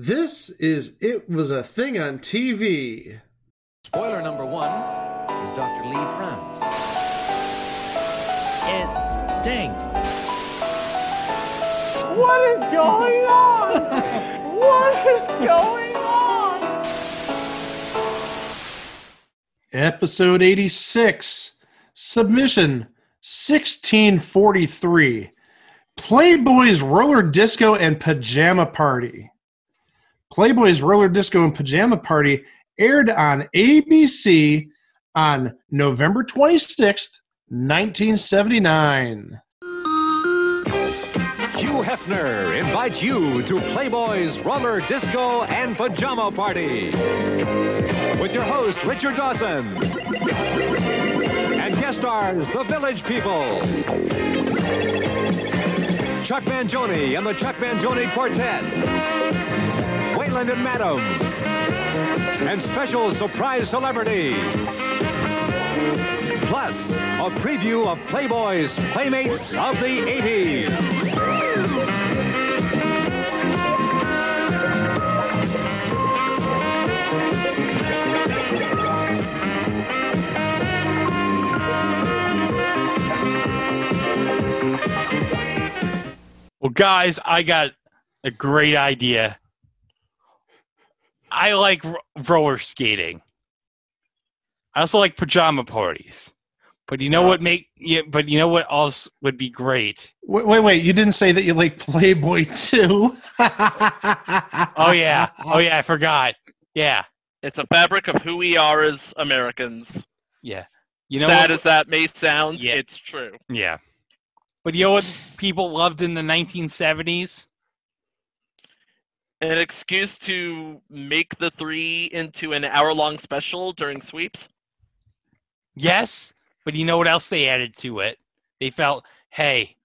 This is It Was a Thing on TV. Spoiler number one is Dr. Lee frowns. It stinks. What is going on? what is going on? Episode 86, Submission 1643, Playboy's Roller Disco and Pajama Party. Playboy's Roller Disco and Pajama Party aired on ABC on November 26th, 1979. Hugh Hefner invites you to Playboy's Roller Disco and Pajama Party with your host, Richard Dawson. And guest stars, the Village People. Chuck Mangione and the Chuck Mangione Quartet. And Madam. And special surprise celebrities. Plus, a preview of Playboy's Playmates of the 80s. Well, guys, I got a great idea. I like ro- roller skating. I also like pajama parties. But you know what make yeah, but you know what else would be great? Wait, wait, wait, you didn't say that you like Playboy too. Oh yeah. Oh yeah, I forgot. Yeah. It's a fabric of who we are as Americans. Yeah. You know Sad what? as that may sound, Yeah. it's true. Yeah. But you know what people loved in the 1970s? An excuse to make the three into an hour long special during sweeps. Yes, but you know what else they added to it? They felt, hey,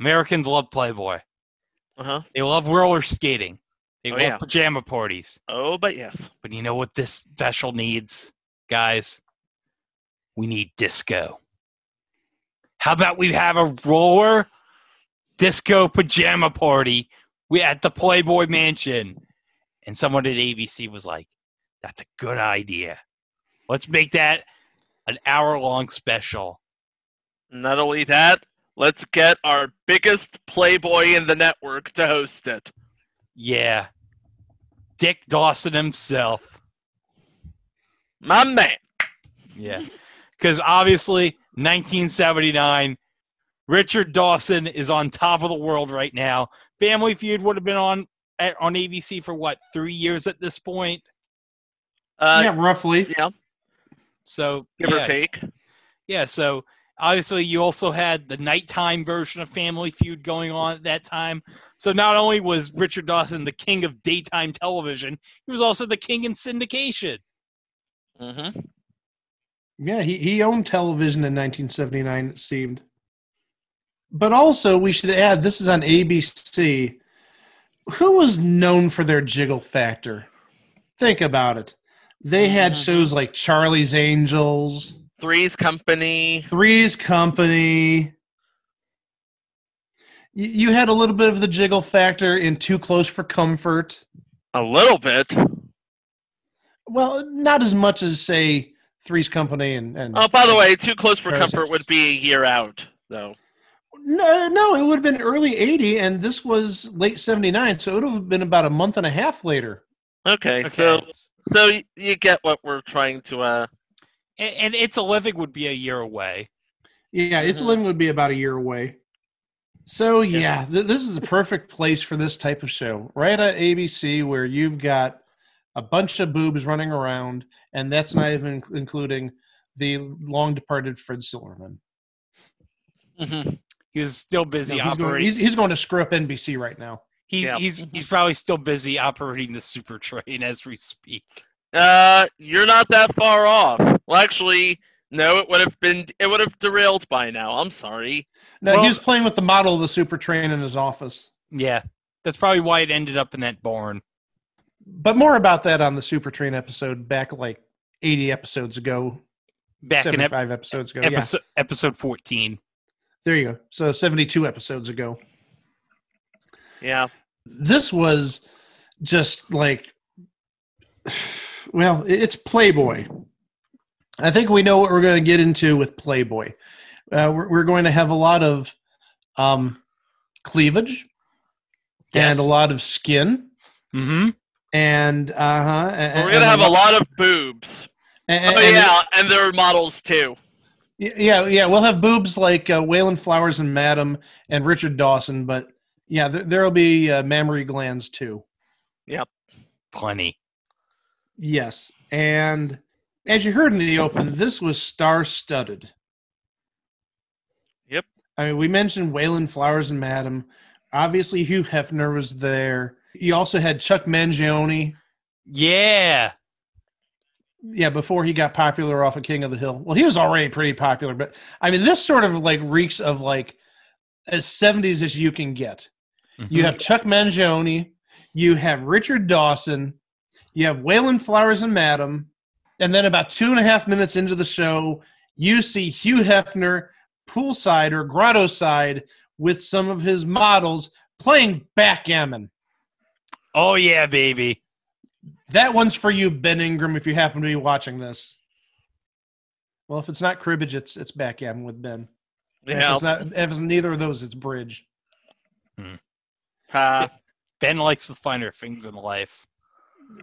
Americans love Playboy. Uh huh. They love roller skating. They Oh, love yeah. pajama parties. Oh, but yes. But you know what this special needs, guys? We need disco. How about we have a roller disco pajama party we at the Playboy Mansion? And someone at ABC was like, "That's a good idea. Let's make that an hour-long special." Not only that, let's get our biggest Playboy in the network to host it. Yeah, Dick Dawson himself. My man. Yeah. Because obviously, 1979, Richard Dawson is on top of the world right now. Family Feud would have been on at, on ABC for what three years at this point. Uh, yeah, roughly. yeah, So give yeah, or take. yeah. So obviously, you also had the nighttime version of Family Feud going on at that time. So not only was Richard Dawson the king of daytime television, he was also the king in syndication. Mm-hmm. Yeah, he, he owned television in 1979, it seemed. But also, we should add this is on ABC. Who was known for their jiggle factor? Think about it. They had Mhm. shows like Charlie's Angels, Three's Company. Three's Company. You, you had a little bit of the jiggle factor in Too Close for Comfort. A little bit. Well, not as much as, say, Three's Company and. and Oh, by the way, Too Close for Parasites. Comfort would be a year out, though. No, no, it would have been early 80, and this was late 79, so it would have been about a month and a half later. Okay, so so you get what we're trying to. uh and, and It's a Living would be a year away. Yeah, It's Mhm. Living would be about a year away. So, yeah, th- this is the perfect place for this type of show. Right at ABC, where you've got a bunch of boobs running around, and that's not even including the long departed Fred Silverman. mhm. He was still busy No, he's, going, operating. he's, he's going to screw up NBC right now. He's Yeah. he's he's probably still busy operating the super train as we speak. Uh, you're not that far off. Well, actually, no. It would have been. It would have derailed by now. I'm sorry. No, Well- he was playing with the model of the super train in his office. Yeah, that's probably why it ended up in that barn. But more about that on the Super Train episode back like 80 episodes ago, Back in ep- episodes ago. Yeah, episode episode fourteen. There you go. So 72 episodes ago. Yeah. This was just like, well, it's Playboy. I think we know what we're going to get into with Playboy. Uh, we're, we're going to have a lot of um, cleavage Yes. and a lot of skin. Mm-hmm. And uh huh. We're gonna have a lot of boobs. And, Oh yeah, and they're models too. Yeah, yeah. We'll have boobs like uh, Wayland Flowers and Madam and Richard Dawson, but yeah, there, there'll be uh, mammary glands too. Yep, plenty. Yes, and as you heard in the open, this was star-studded. Yep. I mean, we mentioned Wayland Flowers and Madam. Obviously, Hugh Hefner was there. You also had Chuck Mangione. Yeah. Yeah, before he got popular off of King of the Hill. Well, he was already pretty popular, but I mean, this sort of like reeks of like as 70s as you can get. You Mhm. have Chuck Mangione, you have Richard Dawson, you have Wayland Flowers and Madam, and then about two and a half minutes into the show, you see Hugh Hefner poolside or grotto side with some of his models playing backgammon. Oh yeah, baby. That one's for you, Ben Ingram, if you happen to be watching this. Well, if it's not cribbage, it's it's backgammon with Ben. If Yeah. it's not if it's neither of those, it's bridge. Uh, Ben likes the finer things in life.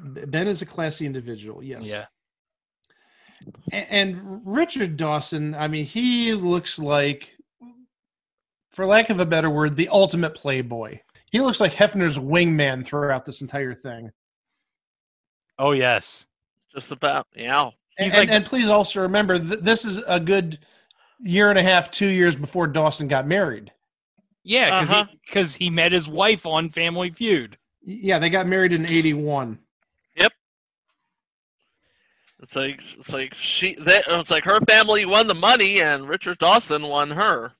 Ben is a classy individual, yes. Yeah. A- And Richard Dawson, I mean, he looks like, for lack of a better word, the ultimate playboy. He looks like Hefner's wingman throughout this entire thing. Oh yes. just about. Yeah. He's and, like- and please also remember, th- this is a good year and a half, two years before Dawson got married. Yeah, because Uh-huh. he because he met his wife on Family Feud. Yeah, they got married in '81. Yep. It's like it's like she. They, it's like her family won the money, and Richard Dawson won her.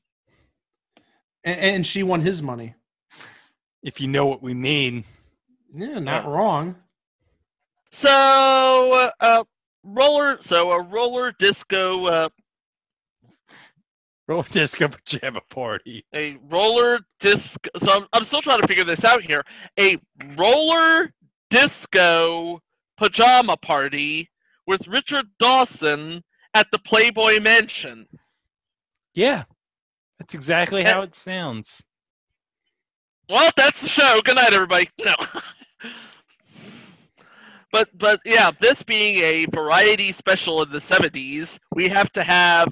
And, and she won his money. If you know what we mean. Yeah, not Yeah. wrong. So, uh, roller. So a roller disco. Uh, Roller disco pajama party. a roller disc. So I'm, I'm still trying to figure this out here. A roller disco pajama party with Richard Dawson at the Playboy Mansion. Yeah. That's exactly how it sounds. Well, that's the show. Good night, everybody. No. but but yeah, this being a variety special in the '70s, we have to have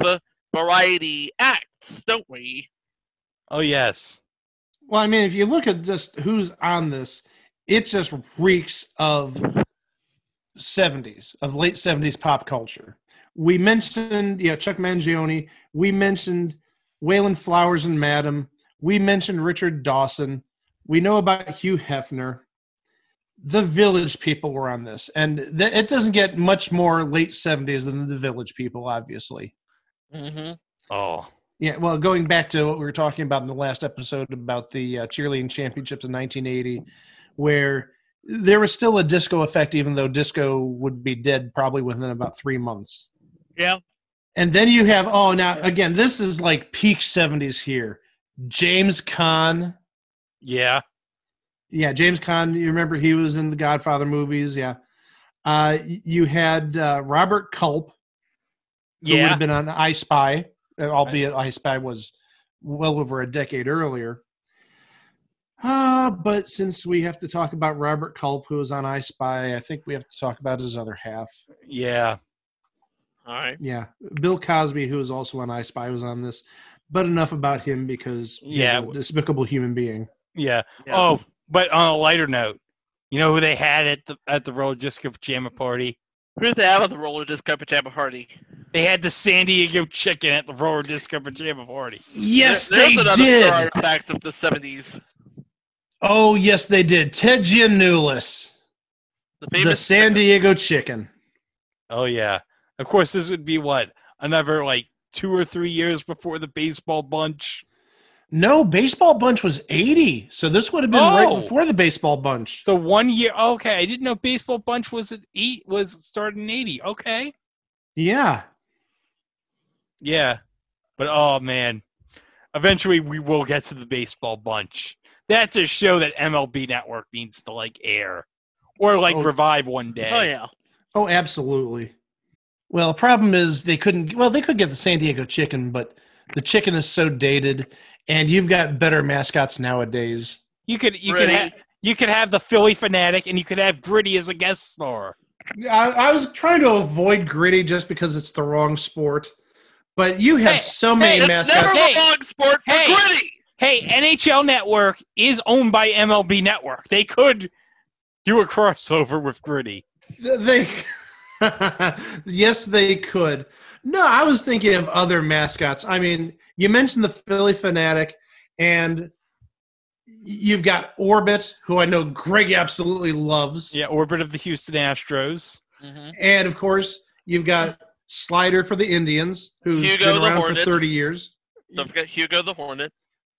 variety acts, don't we? Oh yes. Well, I mean, if you look at just who's on this, it just reeks of 70s, of late 70s pop culture. We mentioned, yeah, Chuck Mangione. We mentioned Wayland Flowers and Madam. We mentioned Richard Dawson. We know about Hugh Hefner. The Village People were on this, and th- it doesn't get much more late 70s than the Village People, obviously. Mm-hmm. Oh. Yeah, well, going back to what we were talking about in the last episode about the uh, cheerleading championships in 1980, where there was still a disco effect, even though disco would be dead probably within about three months. Yeah. And then you have, oh, now again, this is like peak 70s here. James Caan. Yeah. Yeah, James Caan. You remember he was in the Godfather movies. Yeah. Uh, you had uh, Robert Culp, who would have been on I Spy, uh, albeit I Spy was well over a decade earlier. Uh, but since we have to talk about Robert Culp, who was on I Spy, I think we have to talk about his other half. Yeah. All right. Yeah, Bill Cosby, who was also on I Spy, was on this. But enough about him because he's Yeah. a despicable human being. Yeah. Yes. Oh, but on a lighter note, you know who they had at the at the roller disco pajama party? Who did they have at the roller disco pajama party? They had the San Diego chicken at the roller disco pajama party. Yes, There- there's they another did. artifact of the '70s. Oh, yes, they did. Ted Giannoulis, The the San Diego Chicken. Oh yeah. Of course, this would be what another like two or three years before the baseball bunch. No, Baseball Bunch was 80. So this would have been right Oh. before the Baseball Bunch. So one year. Okay, I didn't know baseball bunch was at eight. Was started in eighty. Okay. Yeah. Yeah, but oh man, eventually we will get to the baseball bunch. That's a show that MLB Network needs to like air. or like Oh. revive one day. Oh yeah. Oh, absolutely. Well, the problem is they couldn't. Well, they could get the San Diego chicken, but the chicken is so dated, and you've got better mascots nowadays. You could you could ha- you could have the Phillie Phanatic, and you could have Gritty as a guest star. I, I was trying to avoid gritty just because it's the wrong sport, but you have Hey, so many It's mascots. never Hey. the wrong sport for Hey. gritty. Hey, NHL Network is owned by MLB Network. They could do a crossover with Gritty. They, yes, they could. No, I was thinking of other mascots. I mean, you mentioned the Phillie Phanatic, and you've got Orbit, who I know Greg absolutely loves, Yeah, orbit of the Houston Astros. Mhm. and of course, you've got Slider for the Indians, who's Hugo been around for thirty years. Don't forget Hugo the Hornet.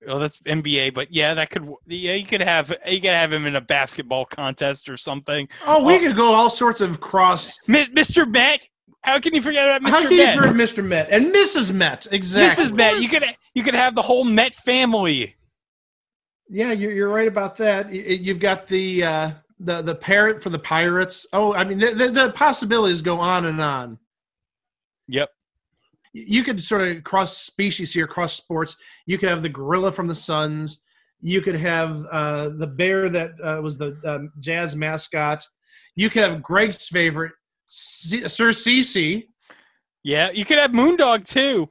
Oh, that's NBA, but yeah, that could. Yeah, you could have you could have him in a basketball contest or something. Oh, we Oh. could go all sorts of cross. Mr. Met, how can you forget about Mr. Met? How can you forget Mr. Met and Mrs. Met? Exactly. Mrs. Met, you could you could have the whole Met family. Yeah, you're, you're right about that. You've got the uh, the the parrot for the pirates. Oh, I mean, the, the, the possibilities go on and on. Yep. You could sort of cross species here, cross sports. You could have the gorilla from the Suns. You could have uh, the bear that uh, was the um, jazz mascot. You could have Greg's favorite, C- Sir Cece. Yeah, you could have Moondog too.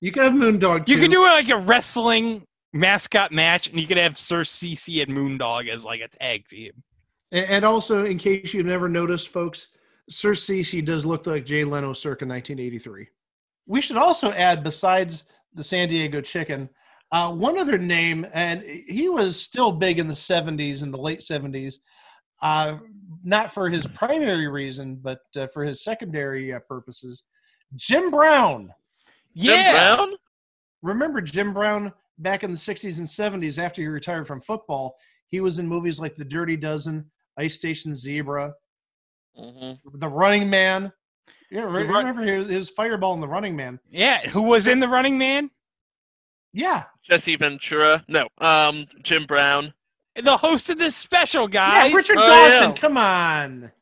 You could have Moondog. You too. You could do like a wrestling mascot match, and you could have Sir Cece and Moondog as like a tag team. And, and also, in case you've never noticed, folks, Sir Cece does look like Jay Leno circa 1983. We should also add, besides the San Diego Chicken, uh, one other name, and he was still big in the 70s and the late 70s, uh, not for his primary reason, but uh, for his secondary uh, purposes. Jim Brown. Jim Brown? Remember Jim Brown back in the 60s and 70s after he retired from football? He was in movies like The Dirty Dozen, Ice Station Zebra, Mhm. The Running Man. Yeah, re- Run- remember his, his fireball in The Running Man. yeah. Who was in the Running Man? Yeah, Jesse Ventura. No. Um Jim Brown. The host of this special, guys. yeah, Richard Oh, Dawson. yeah. Come on.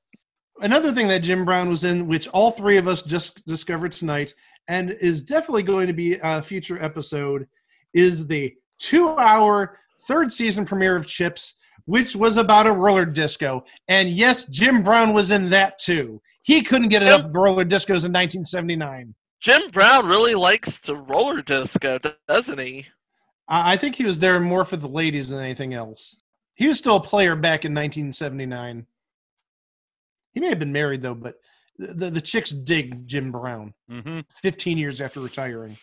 Another thing that Jim Brown was in, which all three of us just discovered tonight, and is definitely going to be a future episode, is the two-hour third season premiere of Chips, which was about a roller disco. And yes, Jim Brown was in that too. He couldn't get enough roller discos in 1979. Jim Brown really likes to roller disco, doesn't he? I I think he was there more for the ladies than anything else. He was still a player back in 1979. He may have been married though, but the the chicks dig Jim Brown. hmm 15 years after retiring.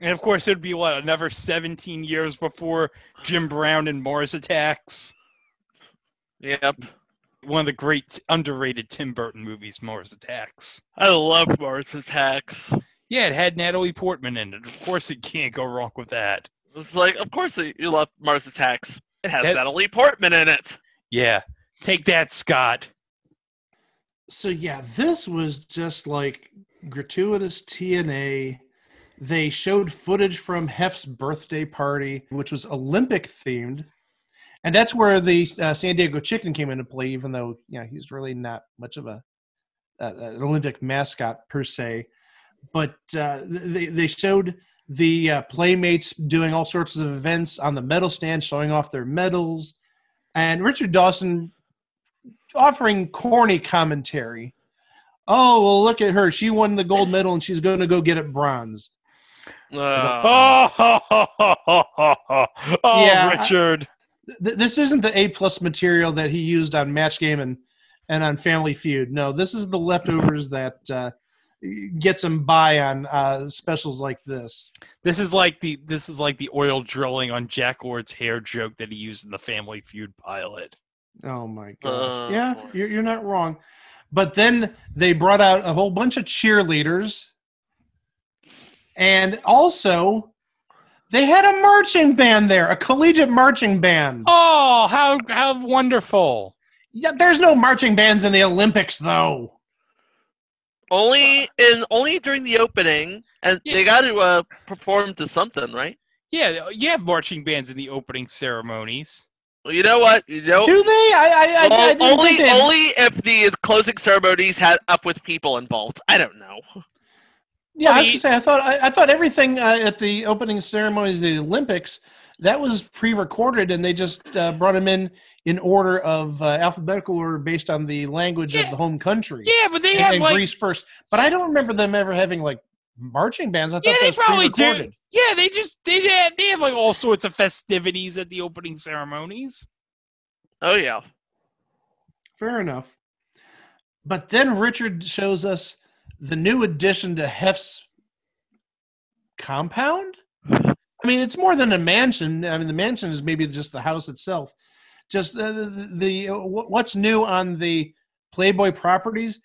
And of course, it'd be what another 17 years before Jim Brown and Mars Attacks. Yep. One of the great underrated Tim Burton movies, Mars Attacks. I love Mars Attacks. Yeah, it had Natalie Portman in it. Of course, it can't go wrong with that. It's like, of course you love Mars Attacks. It has That- Natalie Portman in it. Yeah, take that, Scott. So yeah, this was just like gratuitous TNA. They showed footage from Hef's birthday party, which was Olympic themed, and that's where the uh, San Diego Chicken came into play. Even though you know he's really not much of a uh, an Olympic mascot per se, but uh, they they showed the uh, playmates doing all sorts of events on the medal stand, showing off their medals, and Richard Dawson offering corny commentary. Oh well, look at her. She won the gold medal, and she's going to go get it bronze. Uh, Oh, oh, Yeah, I- Richard. Th- this isn't the A plus material that he used on Match Game and and on Family Feud. No, this is the leftovers that uh, gets him by on uh, specials like this. This is like the this is like the oil drilling on Jack Ward's hair joke that he used in the Family Feud pilot. Oh my god! Uh, yeah, you're, you're not wrong. But then they brought out a whole bunch of cheerleaders, and also they had a marching band there, a collegiate marching band. Oh, how how wonderful! Yeah, there's no marching bands in the Olympics though. Only in only during the opening, and Yeah. they got to uh, perform to something, right? Yeah, you have marching bands in the opening ceremonies. Well, you know what? You know, Do they? I I, I, I didn't only think only if the closing ceremonies had up with people involved. I don't know. Yeah, I was I gonna say I thought I, I thought everything uh, at the opening ceremonies of the Olympics that was pre-recorded, and they just uh, brought them in in order of uh, alphabetical order based on the language Yeah. of the home country. Yeah, but they and, have and like Greece first. But I don't remember them ever having like marching bands. I thought yeah, that they was probably do. Yeah, they just they have, they have like all sorts of festivities at the opening ceremonies. Oh yeah. Fair enough. But then Richard shows us the new addition to Hef's compound. I mean, it's more than a mansion. I mean, the mansion is maybe just the house itself. Just uh, the, the uh, what's new on the Playboy properties?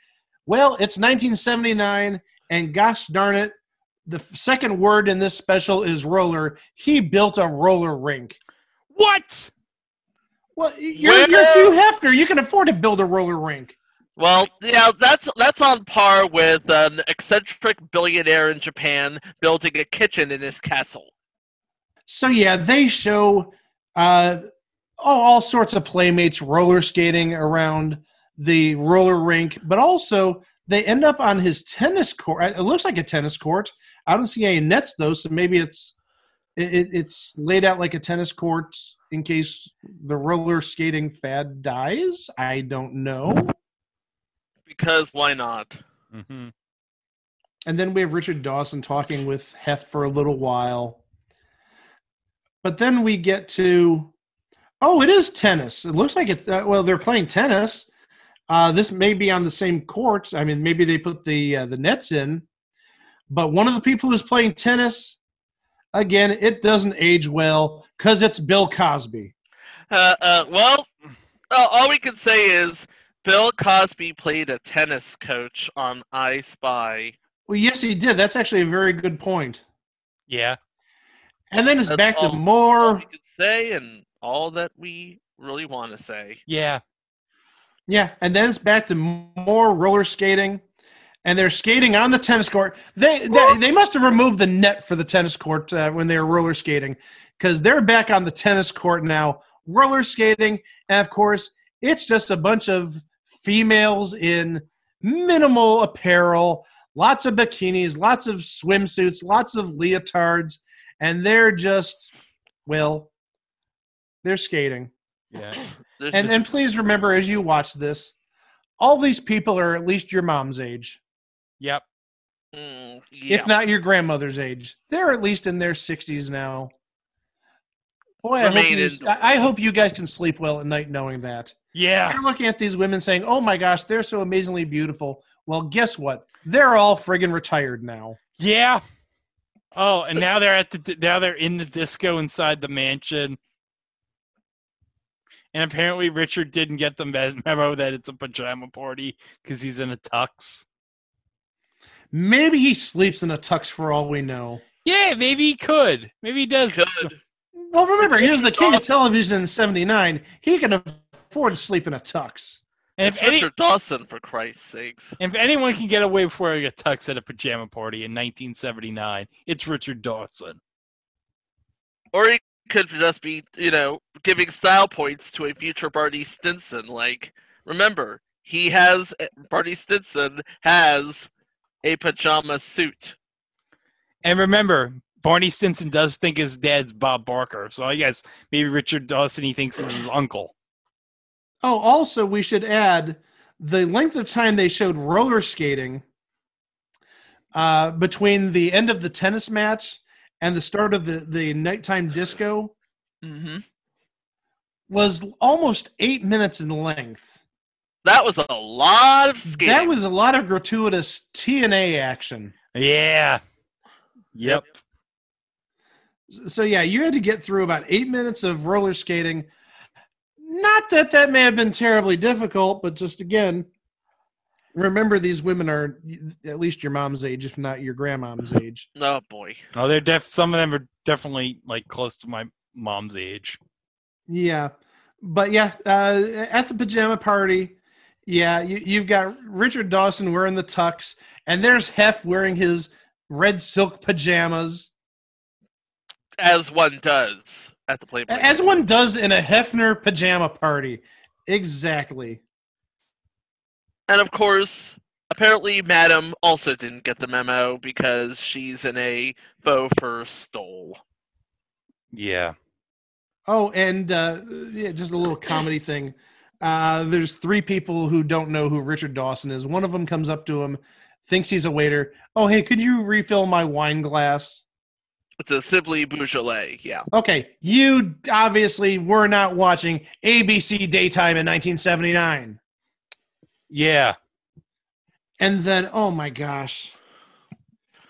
Well, it's 1979, and gosh darn it, the second word in this special is roller. He built a roller rink. What? Well, you're, you're Well- Hugh Hefner. You can afford to build a roller rink. Well, yeah, that's that's on par with an eccentric billionaire in Japan building a kitchen in his castle. So yeah, they show uh, oh, all sorts of playmates roller skating around the roller rink, but also they end up on his tennis court. It looks like a tennis court. I don't see any nets though, so maybe it's it, it- it's laid out like a tennis court in case the roller skating fad dies. I don't know. Because why not? Mm-hmm. And then we have Richard Dawson talking with Hef for a little while. But then we get to, oh, it is tennis. It looks like it. Uh, well, they're playing tennis. Uh, this may be on the same court. I mean, maybe they put the uh, the nets in. But one of the people who's playing tennis, again, it doesn't age well because it's Bill Cosby. Uh, uh, well, uh, all we can say is Bill Cosby played a tennis coach on I Spy. Well, yes, he did. That's actually a very good point. Yeah. And then it's That's back to more. we can say and all that we really want to say. Yeah. Yeah, and then it's back to more roller skating, and they're skating on the tennis court. They they, they must have removed the net for the tennis court uh, when they were roller skating, because they're back on the tennis court now, roller skating, and of course it's just a bunch of females in minimal apparel, lots of bikinis, lots of swimsuits, lots of leotards, and they're just well, they're skating. Yeah. There's And and please remember as you watch this, all these people are at least your mom's age, Yep. Mm, yeah. if not your grandmother's age. They're at least in their sixties now. Boy, I hope, you. I I hope you guys can sleep well at night knowing that. Yeah. You're looking at these women saying, "Oh my gosh, they're so amazingly beautiful." Well, guess what? They're all friggin' retired now. Yeah. Oh, and now they're at the now they're in the disco inside the mansion. And apparently Richard didn't get the memo that it's a pajama party because he's in a tux. Maybe he sleeps in a tux for all we know. Yeah, maybe he could. Maybe he does. Could. Well, remember, he was the king of television in '79. He can afford to sleep in a tux. And It's if, any, Richard Dawson, for Christ's sakes. if anyone can get away with wearing a tux at a pajama party in 1979, it's Richard Dawson. Or he could just be, you know, giving style points to a future Barney Stinson. Like, remember, he has, Barney Stinson has a pajama suit. And remember, Barney Stinson does think his dad's Bob Barker, so I guess maybe Richard Dawson he thinks is his uncle. Oh, also, we should add the length of time they showed roller skating uh, between the end of the tennis match and the start of the, the nighttime disco mm-hmm. was almost eight minutes in length. That was a lot of skating. That was a lot of gratuitous TNA action. Yeah. Yep. So, yeah, you had to get through about eight minutes of roller skating. Not that that may have been terribly difficult, but just again, remember these women are at least your mom's age, if not your grandmom's age. Oh boy. Oh, they're def. Some of them are definitely like close to my mom's age. Yeah, but yeah, uh, at the pajama party, yeah, you, you've got Richard Dawson wearing the tux, and there's Hef wearing his red silk pajamas. As one does. at the Playboy. As one does in a Hefner pajama party. Exactly. And of course, apparently, Madam also didn't get the memo because she's in a faux fur stole. Yeah. Oh, and uh, yeah, just a little comedy thing. Uh, there's three people who don't know who Richard Dawson is. One of them comes up to him, thinks he's a waiter. Oh, hey, could you refill my wine glass? It's a Sibley Beaujolais, yeah. Okay, you obviously were not watching ABC Daytime in 1979. Yeah. And then, oh my gosh,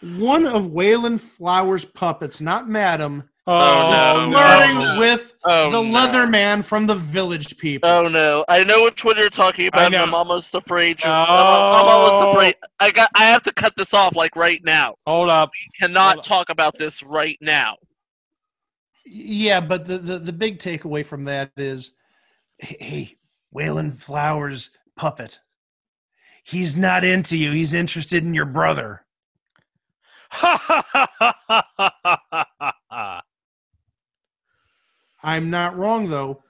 one of Wayland Flowers' puppets, not Madam, Oh, oh no. flirting oh, no. with Oh, the no. leather man from the Village People. Oh no! I know which one you're talking about. I'm almost afraid. You're, I'm, I'm oh. almost Oh. afraid. I got. I have to cut this off like right now. Hold up. Cannot Hold on. talk about this right now. Yeah, but the, the, the big takeaway from that is hey, hey, Wayland Flowers' puppet. He's not into you. He's interested in your brother. I'm not wrong, though.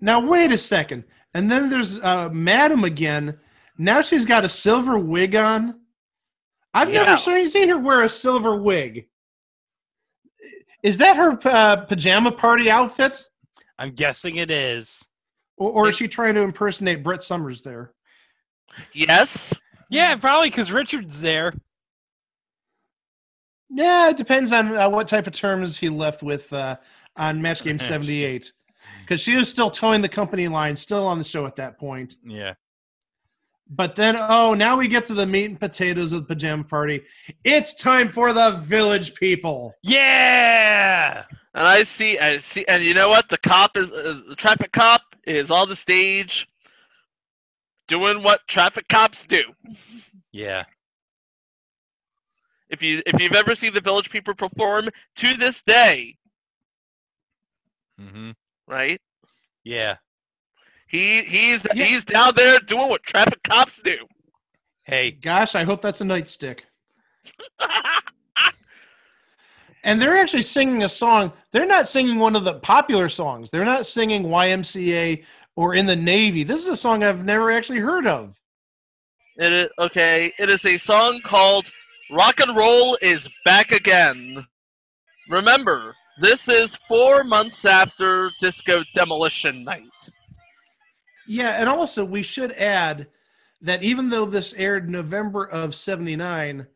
Now, wait a second. And then there's uh, Madam again. Now she's got a silver wig on. I've Yeah. never seen seen her wear a silver wig. Is that her uh, pajama party outfit? I'm guessing it is. Or, or is she trying to impersonate Brett Somers there? Yes. Yeah, probably because Richard's there. Yeah, it depends on uh, what type of terms he left with uh, on Match Game 78. Because she was still toeing the company line, still on the show at that point. Yeah. But then, oh, now we get to the meat and potatoes of the pajama party. It's time for the village people. Yeah. And I see. I see. And you know what? The cop is uh, the traffic cop is on the stage, doing what traffic cops do. Yeah. If you if you've ever seen the Village People perform to this day, Mm-hmm. right? Yeah. He he's Yeah. he's down there doing what traffic cops do. Hey. Gosh, I hope that's a nightstick. And they're actually singing a song. They're not singing one of the popular songs. They're not singing YMCA or In the Navy. This is a song I've never actually heard of. It is okay. It is a song called "Rock and Roll Is Back Again." Remember, this is four months after Disco Demolition Night. Yeah, and also we should add that even though this aired November of 79,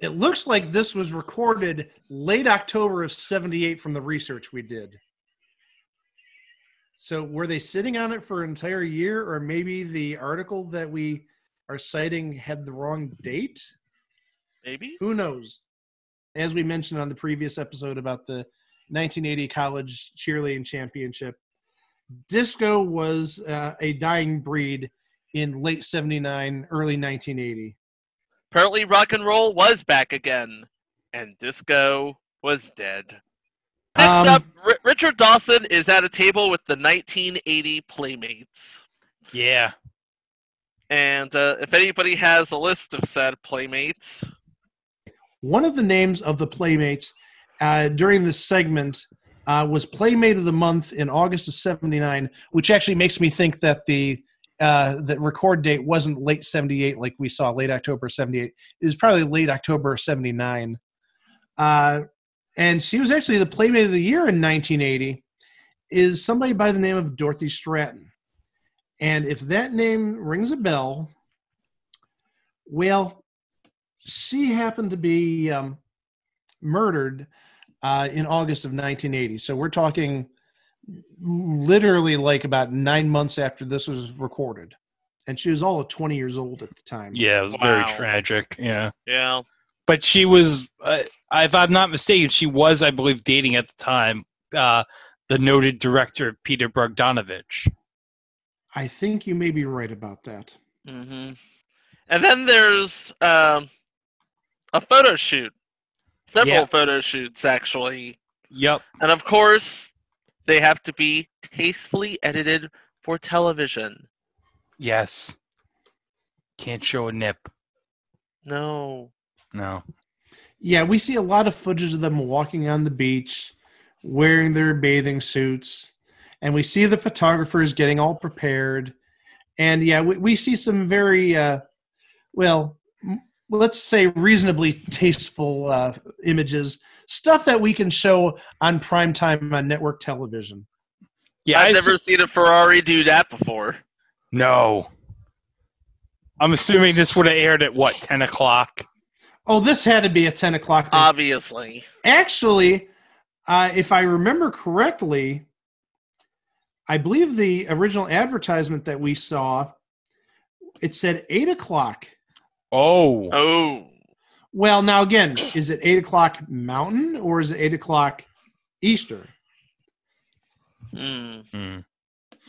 it looks like this was recorded late October of 78 from the research we did. So were they sitting on it for an entire year or maybe the article that we are citing had the wrong date? Maybe. Who knows? As we mentioned on the previous episode about the 1980 college cheerleading championship, disco was uh, a dying breed in late 79, early 1980. Apparently, rock and roll was back again, and disco was dead. Next Um, up, R- Richard Dawson is at a table with the 1980 Playmates. Yeah. And uh, if anybody has a list of said Playmates, One of the names of the Playmates uh, during this segment uh, was Playmate of the Month in August of 79, which actually makes me think that the uh, the record date wasn't late 78 like we saw late October 78. It was probably late October 79. Uh, and she was actually the Playmate of the Year in 1980 is somebody by the name of Dorothy Stratten. And if that name rings a bell, well, she happened to be um, murdered uh, in August of 1980. So we're talking literally like about nine months after this was recorded. And she was all of 20 years old at the time. Yeah. It was Wow. very tragic. Yeah. yeah, But she was, uh, if I'm not mistaken, she was, I believe, dating at the time uh, the noted director Peter Bogdanovich. I think you may be right about that. hmm and then there's um, a photo shoot, several Yeah. photo shoots actually, Yep. and of course, they have to be tastefully edited for television. Yes. Can't show a nip. No, No. Yeah, we see a lot of footage of them walking on the beach. wearing their bathing suits, and we see the photographers getting all prepared. And yeah, we, we see some very, uh, well, m- let's say reasonably tasteful uh, images, stuff that we can show on prime time on network television. Yeah, I've I'd never seen a Ferrari do that before. no. I'm assuming this would have aired at what ten o'clock. Oh, this had to be a 10 o'clock thing. Obviously. Actually, uh, if I remember correctly, I believe the original advertisement that we saw it said eight o'clock. Oh, Oh. Well, now again, is it eight o'clock Mountain or is it eight o'clock Eastern? Hmm. Hmm.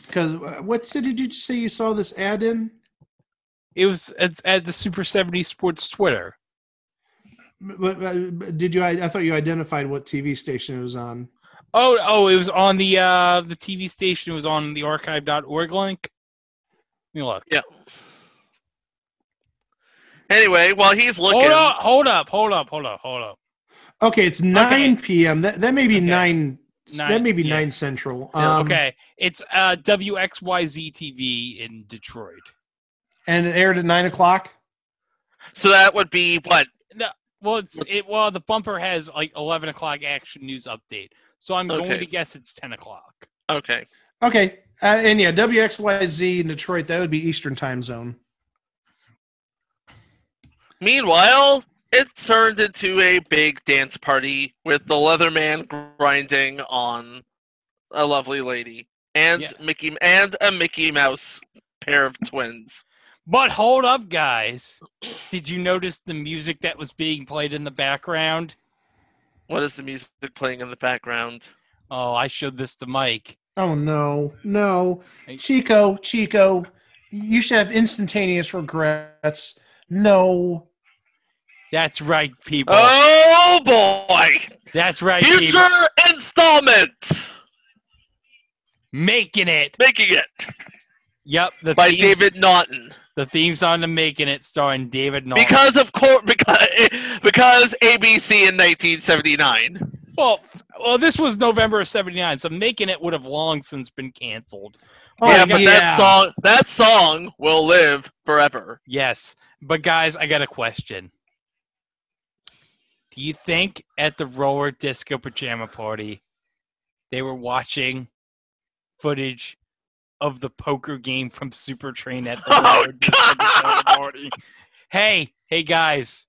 Because uh, what city did you say you saw this ad in? it was it's at the Super 70 Sports Twitter. But, uh, did you? I, I thought you identified what TV station it was on. Oh, oh, it was on the uh the TV station. It was on the archive.org link. Let me look. Yeah. Anyway, while he's looking, Hold up, hold up, hold up, hold up, hold up. Okay, it's nine p.m. That that may be Okay. nine. Nine- that may be yeah. nine central. Yeah, Um, okay, it's uh WXYZ TV in Detroit. and it aired at nine o'clock. so that would be what? No, Well, it's it. Well, the bumper has like eleven o'clock action news update, so I'm going to guess it's ten o'clock. Okay. Okay, uh, and yeah, WXYZ in Detroit. That would be Eastern Time Zone. Meanwhile, it turned into a big dance party with the Leatherman grinding on a lovely lady and Yeah. Mickey and a Mickey Mouse pair of twins. But hold up, guys! Did you notice the music that was being played in the background? What is the music playing in the background? Oh, I showed this to Mike. Oh no, no, Chico, Chico, you should have instantaneous regrets. No, That's right, people. Oh boy! That's right, Future people. installment! Making it. Making it Yep, the by themes, David Naughton. The theme song to Making It, starring David Naughton. Because of course, because, because ABC in 1979. well, well, this was November of '79, so Making It would have long since been canceled. Oh, yeah, but that song that song will live forever. Yes, but guys, I got a question. Do you think at the roller disco pajama party they were watching footage of the poker game from Super Train at the Oh, roller disco pajama party? Hey, hey guys,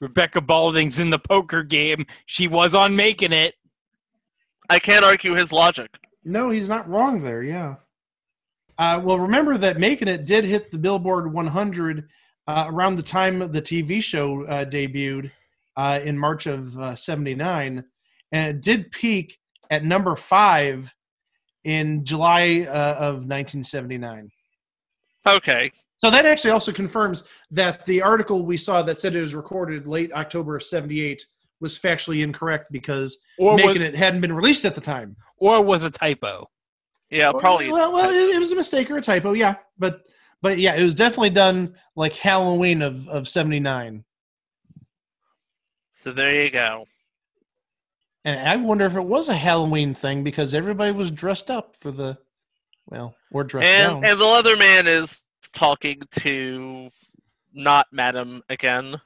Rebecca Balding's in the poker game. She was on making it. I can't argue his logic. no, he's not wrong there. Yeah. Uh, well, remember that making it did hit the Billboard 100 uh, around the time the TV show uh, debuted uh, in March of uh, '79, and it did peak at number five in July uh, of 1979. Okay. So that actually also confirms that the article we saw that said it was recorded late October of '78 was factually incorrect because Or making was, it hadn't been released at the time. or was a typo. Yeah, probably. Well, well, it, it was a mistake or a typo, yeah. But but yeah, it was definitely done like Halloween of of '79. so there you go. And I wonder if it was a Halloween thing because everybody was dressed up for the, well, or dressed And down. and the leather man is talking to not Madam again.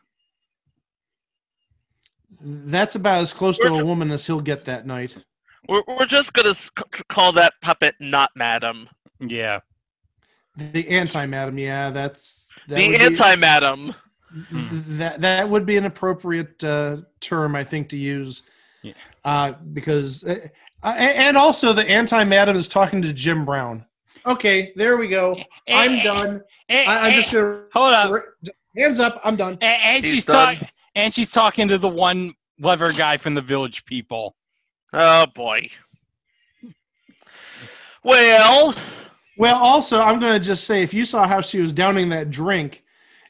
That's about as close to a woman as he'll get that night. We're, we're just gonna s- c- call that puppet not Madam. Yeah. The anti madam, yeah, that's that the anti Madam. that that would be an appropriate uh, term, I think, to use. Yeah. Uh, because uh, uh, and also the anti madam is talking to Jim Brown. Okay, there we go. I'm done. Eh, I, I'm eh, just gonna hold up. hands up. I'm done. And, and she's talking. And she's talking to the one lever guy from the Village People. Oh boy. Well, Well, also, I'm going to just say if you saw how she was downing that drink,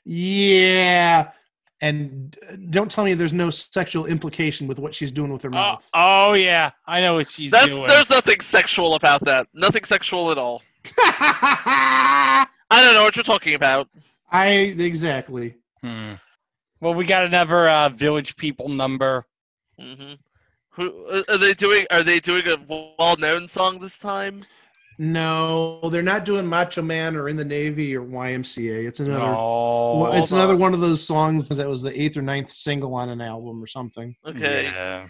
yeah. And uh, don't tell me there's no sexual implication with what she's doing with her Oh, mouth. oh yeah, I know what she's that's doing. there's nothing sexual about that. Nothing sexual at all. I don't know what you're talking about. I exactly. Hmm. Well, we got another uh, Village People number. hmm Who uh, are they doing? Are they doing a well-known song this time? No, they're not doing Macho Man or In the Navy or YMCA. It's another. No. it's another on. one of those songs that was the eighth or ninth single on an album or something. Okay. Yeah.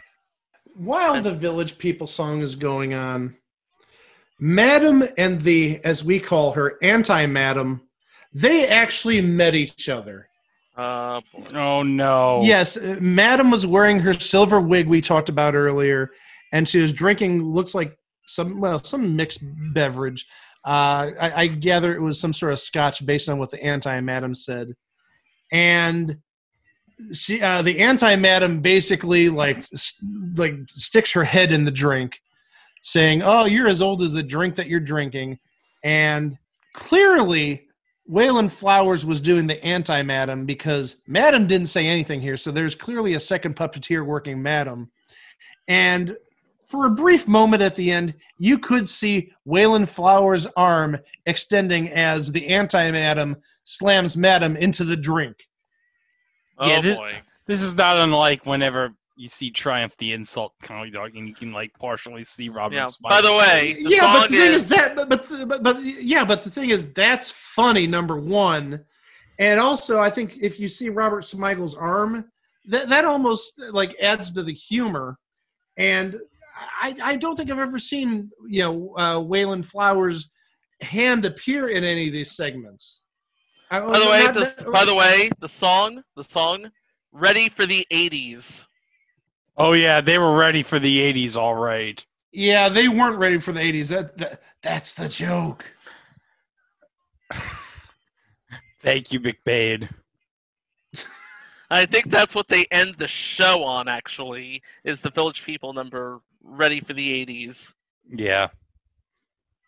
While the Village People song is going on, Madam and the, as we call her, anti Madam, they actually met each other. Uh. Oh no. Yes, uh, Madam was wearing her silver wig we talked about earlier, and she was drinking looks like some well some mixed beverage. Uh, I, I gather it was some sort of scotch based on what the anti Madam said, and she uh, the anti Madam basically like s- like sticks her head in the drink, saying, "Oh, you're as old as the drink that you're drinking," and clearly Wayland Flowers was doing the anti Madam because Madam didn't say anything here. So there's clearly a second puppeteer working Madam. And for a brief moment at the end, you could see Wayland Flowers' arm extending as the anti Madam slams Madam into the drink. Oh Yeah, this- boy. This is not unlike whenever you see Triumph the Insult Comedy Dog and you can like partially see Robert Yeah. Smigel. By the way, the yeah, but the thing is, is that, but, but, but, but yeah, but the thing is that's funny. Number one, and also I think if you see Robert Smigel's arm, that that almost like adds to the humor. And I I don't think I've ever seen you know uh, Wayland Flowers' hand appear in any of these segments. I- by the way, not- the, by the way, the song, the song, ready for the '80s. Oh yeah, they were ready for the '80s, all right. yeah, they weren't ready for the '80s. That, that that's the joke. Thank you, McBain. I think that's what they end the show on. Actually, is the Village People number ready for the '80s? Yeah.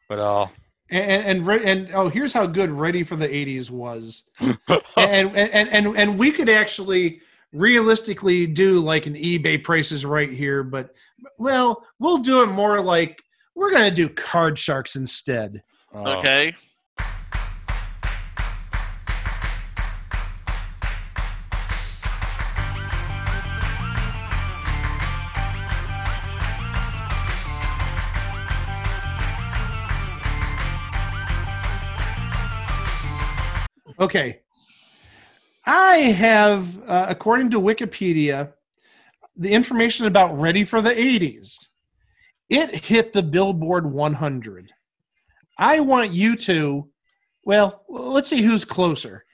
But uh and and re- and oh, here's how good "Ready for the '80s" was, and and and and we could actually realistically do like an eBay prices right here, but well, we'll do it more like we're gonna do Card Sharks instead. oh. Okay. Okay, I have, uh, according to Wikipedia, the information about "Ready for the '80s." It hit the Billboard 100. I want you to, well, let's see who's closer.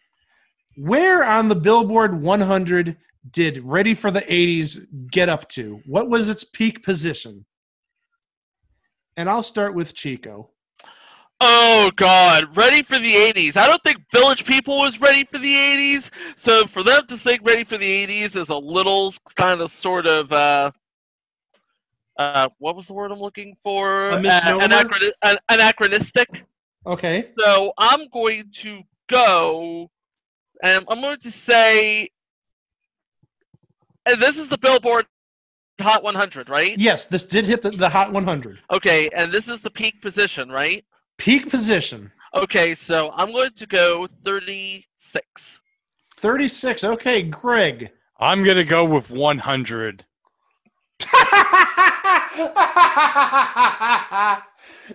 Where on the Billboard 100 did Ready for the 80s get up to? What was its peak position? And I'll start with Chico. Oh God, ready for the '80s. I don't think Village People was ready for the '80s, so for them to sing "Ready for the '80s" is a little kind of sort of uh, uh, what was the word I'm looking for? Uh, an- anachronistic. Okay. So I'm going to go, and I'm going to say, and this is the Billboard Hot 100, right? Yes, this did hit the, the Hot 100. Okay, and this is the peak position, right? Peak position. Okay, so I'm going to go 36. 36. Okay, Greg. I'm gonna go with 100.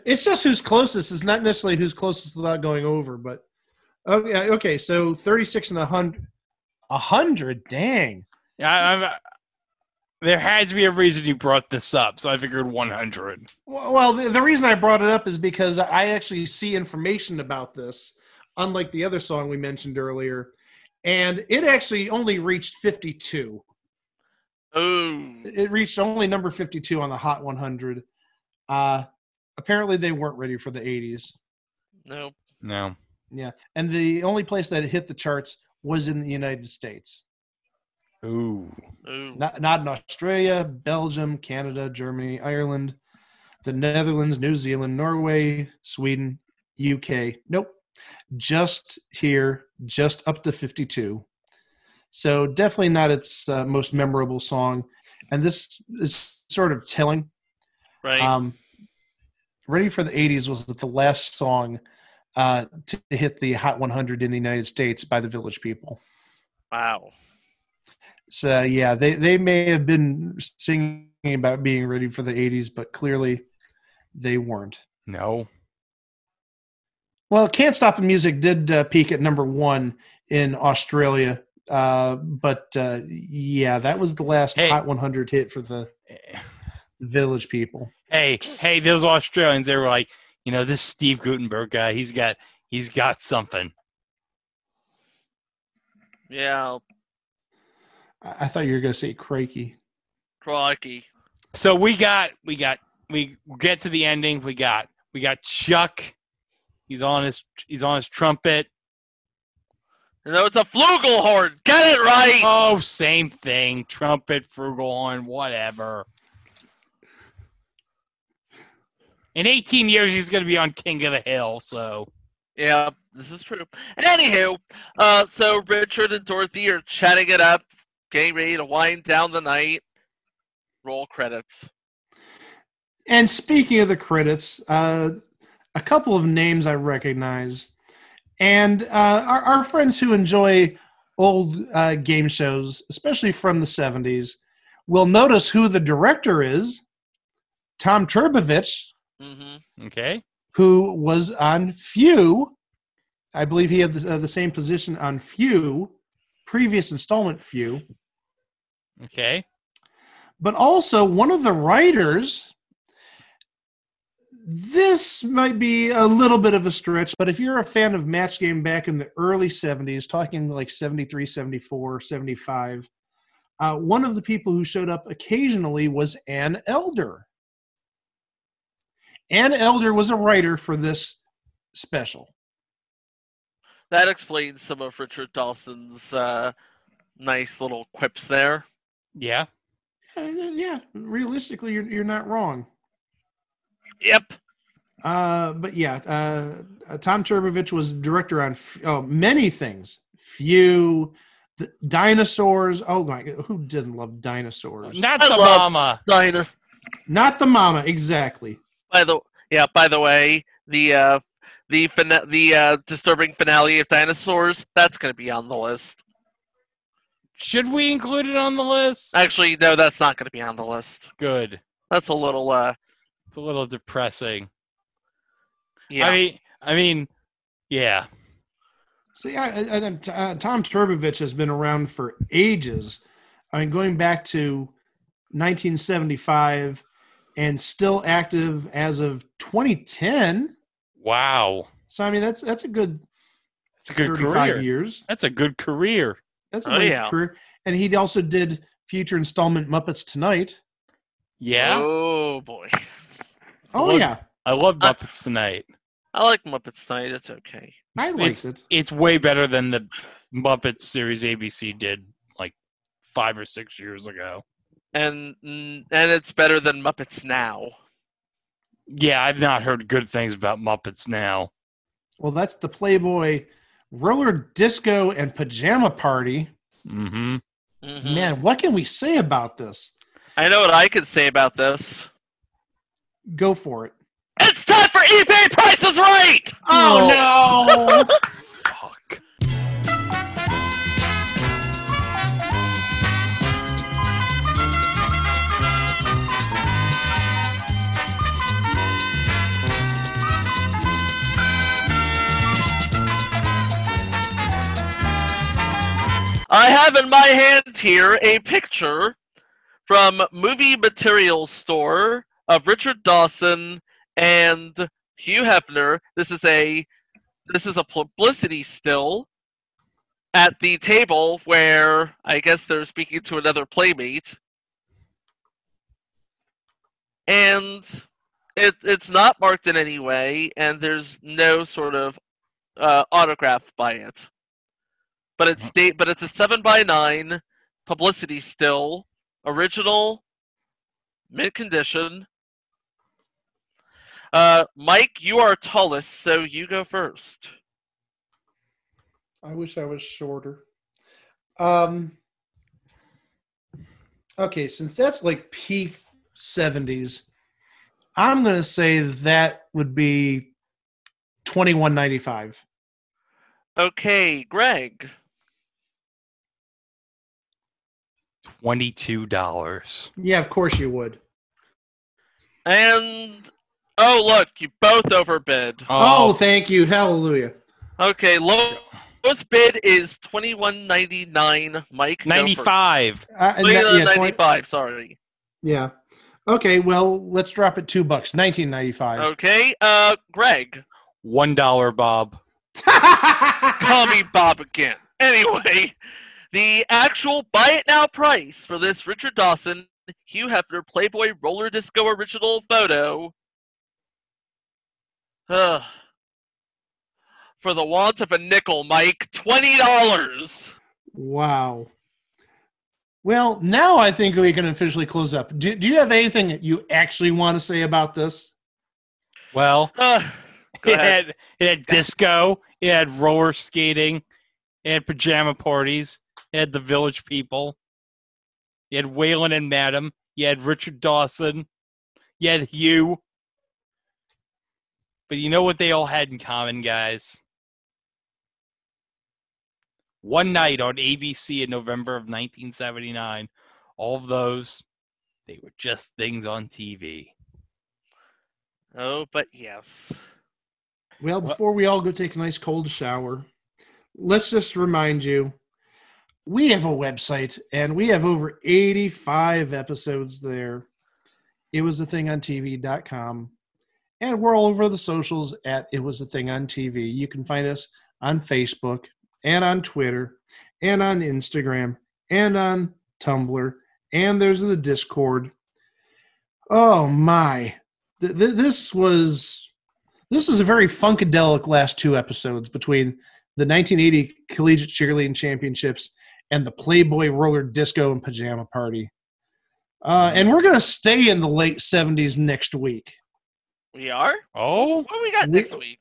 it's just who's closest. It's not necessarily who's closest without going over, but oh, okay. Okay, so 36 and a hundred. A hundred. Dang. Yeah, I, I, there had to be a reason you brought this up, so I figured 100. Well, the, the reason I brought it up is because I actually see information about this, unlike the other song we mentioned earlier, and it actually only reached 52. Oh, It reached only number 52 on the Hot 100. Uh, apparently, they weren't ready for the 80s. no. No. Yeah, and the only place that it hit the charts was in the United States, Ooh. Ooh. not not in Australia, Belgium, Canada, Germany, Ireland, the Netherlands, New Zealand, Norway, Sweden, UK. Nope, just here, just up to fifty-two. So definitely not its uh, most memorable song, and this is sort of telling. Right. Um, Ready for the 80s was the last song uh, to hit the Hot 100 in the United States by the Village People. wow. So yeah, they they may have been singing about being ready for the '80s, but clearly they weren't. No. Well, "Can't Stop the Music" did uh, peak at number one in Australia, uh, but uh, yeah, that was the last Hey. Hot 100 hit for the Village People. Hey, hey, those Australians, they were like, you know, this Steve Guttenberg guy, he's got he's got something. Yeah, I, I thought you were going to say Crikey. crikey. So we got we got we get to the ending. We got we got Chuck. He's on his he's on his trumpet. No, it's a flugelhorn. Get it right. Oh, same thing. Trumpet, flugelhorn, whatever. In 18 years, he's going to be on King of the Hill. So Yeah, this is true. And anywho, uh, so Richard and Dorothy are chatting it up, getting ready to wind down the night. Roll credits. And speaking of the credits, uh, a couple of names I recognize, and uh, our, our friends who enjoy old uh, game shows, especially from the '70s, will notice who the director is. Tom Trbovich, hmm okay, who was on Few. I believe he had the, uh, the same position on Few, previous installment Few, okay, but also one of the writers. This might be a little bit of a stretch, but if you're a fan of Match Game back in the early 70s, talking like 73, 74, 75, uh, one of the people who showed up occasionally was Ann Elder. Ann Elder was a writer for this special. That explains some of Richard Dawson's uh, nice little quips there. Yeah, Uh, yeah, realistically, you're, you're not wrong. Yep. Uh, but yeah, uh, uh, Tom Trbovich was director on f- oh, many things. Few, the dinosaurs. Oh my god, who doesn't love dinosaurs? not I the love- mama. Dinah. Not the mama, exactly. By the yeah, by the way, the uh, the fina- the uh, disturbing finale of dinosaurs that's going to be on the list. Should we include it on the list? Actually, no, that's not going to be on the list. Good. That's a little uh, It's a little depressing. yeah. I mean, I mean, yeah. See, I, I, I- t- uh, Tom Trbovich has been around for ages. I mean, going back to 1975, and still active as of 2010. Wow, So I mean, that's that's a good it's a good 35 career. years. That's a good career. That's a Oh, nice yeah. career. And he also did future installment Muppets Tonight. Yeah, Oh boy, Oh Look- yeah, I love Muppets Tonight. I like Muppets Tonight. It's okay. I It's- liked it. It's way better than the Muppets series ABC did like five or six years ago. And and it's better than Muppets Now. Yeah, I've not heard good things about Muppets now. Well, that's the Playboy roller disco and pajama party. Mm-hmm. Mhm. Man, what can we say about this? I know what I could say about this. Go for it. It's time for eBay Price is Right. Oh no! have in my hand here a picture from Movie Materials Store of Richard Dawson and Hugh Hefner. This is a this is a publicity still at the table where I guess they're speaking to another playmate. And it it's not marked in any way and there's no sort of uh, autograph by it but it's state but it's a seven by nine publicity still original mint condition uh mike you are tallest so you go first I wish I was shorter. Um. Okay, since that's like peak seventies, I'm gonna say that would be twenty one ninety five. okay greg Twenty-two dollars. Yeah, of course you would. And oh look, you both overbid. Oh, thank you. Hallelujah. Okay, low- lowest bid is twenty one ninety nine. Mike, go first. 95. Uh, and that- yeah, 20 ninety-five. Sorry. yeah. Okay, well, let's drop it two bucks. Nineteen ninety five. Okay, uh, Greg, One dollar, Bob. call me Bob again. Anyway, the actual buy it now price for this Richard Dawson Hugh Hefner Playboy roller disco original photo. Ugh. for the want of a nickel, Mike, twenty dollars. Wow. Well, now I think we can officially close up. Do, do you have anything that you actually want to say about this? Well, Uh, it had, it had disco. It had roller skating. It had pajama parties. It had the village people. You had Wayland and Madam. You had Richard Dawson. You had Hugh. But you know what they all had in common, guys? One night on ABC in November of 1979, all of those, they were just things on TV. Oh, but yes. Well, before we all go take a nice cold shower, let's just remind you we have a website and we have over 85 episodes there. It was a thing on TV.com. And we're all over the socials at It Was a Thing on TV. You can find us on Facebook and on Twitter and on Instagram and on Tumblr. And there's the Discord. Oh my. Th- th- this was this is a very funkadelic last two episodes between the 1980 Collegiate Cheerleading Championships and the Playboy Roller Disco and Pajama Party. Uh, and we're going to stay in the late 70s next week. We are? Oh, What do we got We- next week?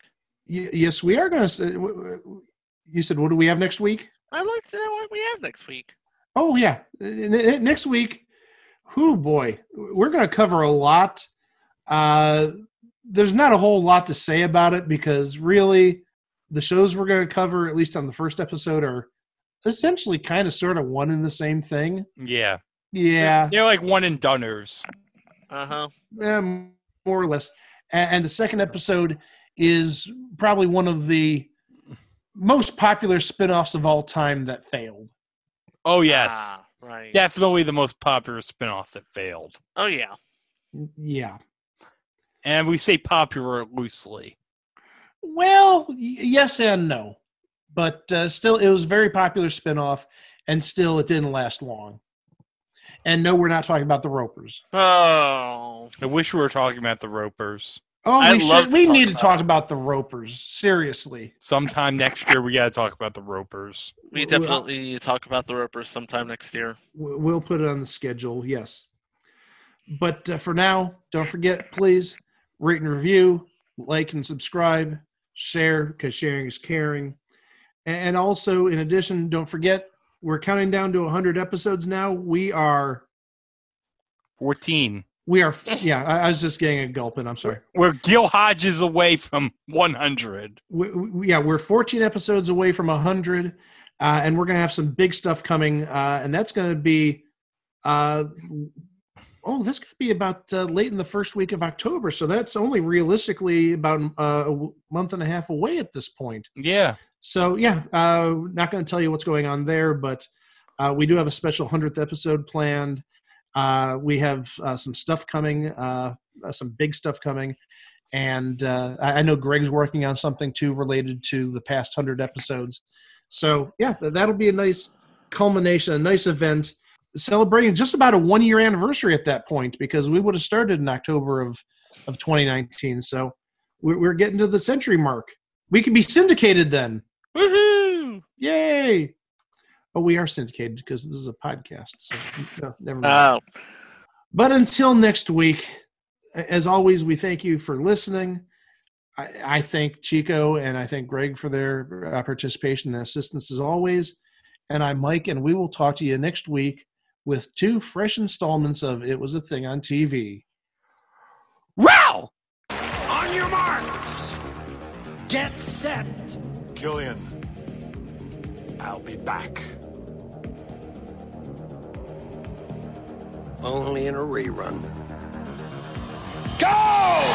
Y- yes, we are going to. You said, what do we have next week? I'd like to know what we have next week. Oh, yeah. N- n- Next week, whoo boy, we're going to cover a lot. Uh, there's not a whole lot to say about it because really the shows we're going to cover, at least on the first episode, are essentially kind of sort of one and the same thing. yeah. Yeah, They're like one and doners. Uh huh. um, more or less. And, and the second episode is probably one of the most popular spin-offs of all time that failed. Oh, yes. Ah, right. Definitely the most popular spinoff that failed. Oh yeah. Yeah. And we say popular loosely. Well, y- yes and no. But uh, still, it was a very popular spinoff, and still, it didn't last long. And no, we're not talking about the Ropers. Oh. I wish we were talking about the Ropers. Oh, I'd we, should, we talk need to talk about the Ropers. Seriously. Sometime next year, we got to talk about the Ropers. We Well, definitely need to talk about the Ropers sometime next year. We'll put it on the schedule, yes. But uh, for now, don't forget, please rate and review, like and subscribe, share because sharing is caring. And also, in addition, don't forget, we're counting down to 100 episodes now. We are, 14. we are, yeah, I, I was just getting a gulp in. I'm sorry. We're Gil Hodges away from 100. we, we, yeah, we're 14 episodes away from 100, uh, and we're going to have some big stuff coming, uh, and that's going to be, uh, oh, going to be about uh, late in the first week of October. So that's only realistically about uh, a month and a half away at this point. Yeah. So yeah, uh, not going to tell you what's going on there, but uh, we do have a special 100th episode planned. Uh, we have uh, some stuff coming, uh, uh, some big stuff coming. And uh, I I know Greg's working on something too related to the past 100 episodes. So yeah, that'll be a nice culmination, a nice event celebrating just about a one year anniversary at that point because we would have started in October of, of 2019. So we're, we're getting to the century mark. We could be syndicated then. Woohoo! Yay! But we are syndicated because this is a podcast. So no, never mind. Oh, but until next week, as always, we thank you for listening. I, I thank Chico and I thank Greg for their uh, participation and assistance as always. And I'm Mike, and we will talk to you next week with two fresh installments of It Was a Thing on TV. Row! On your marks. Get set. Killian, I'll be back. only in a rerun. Go!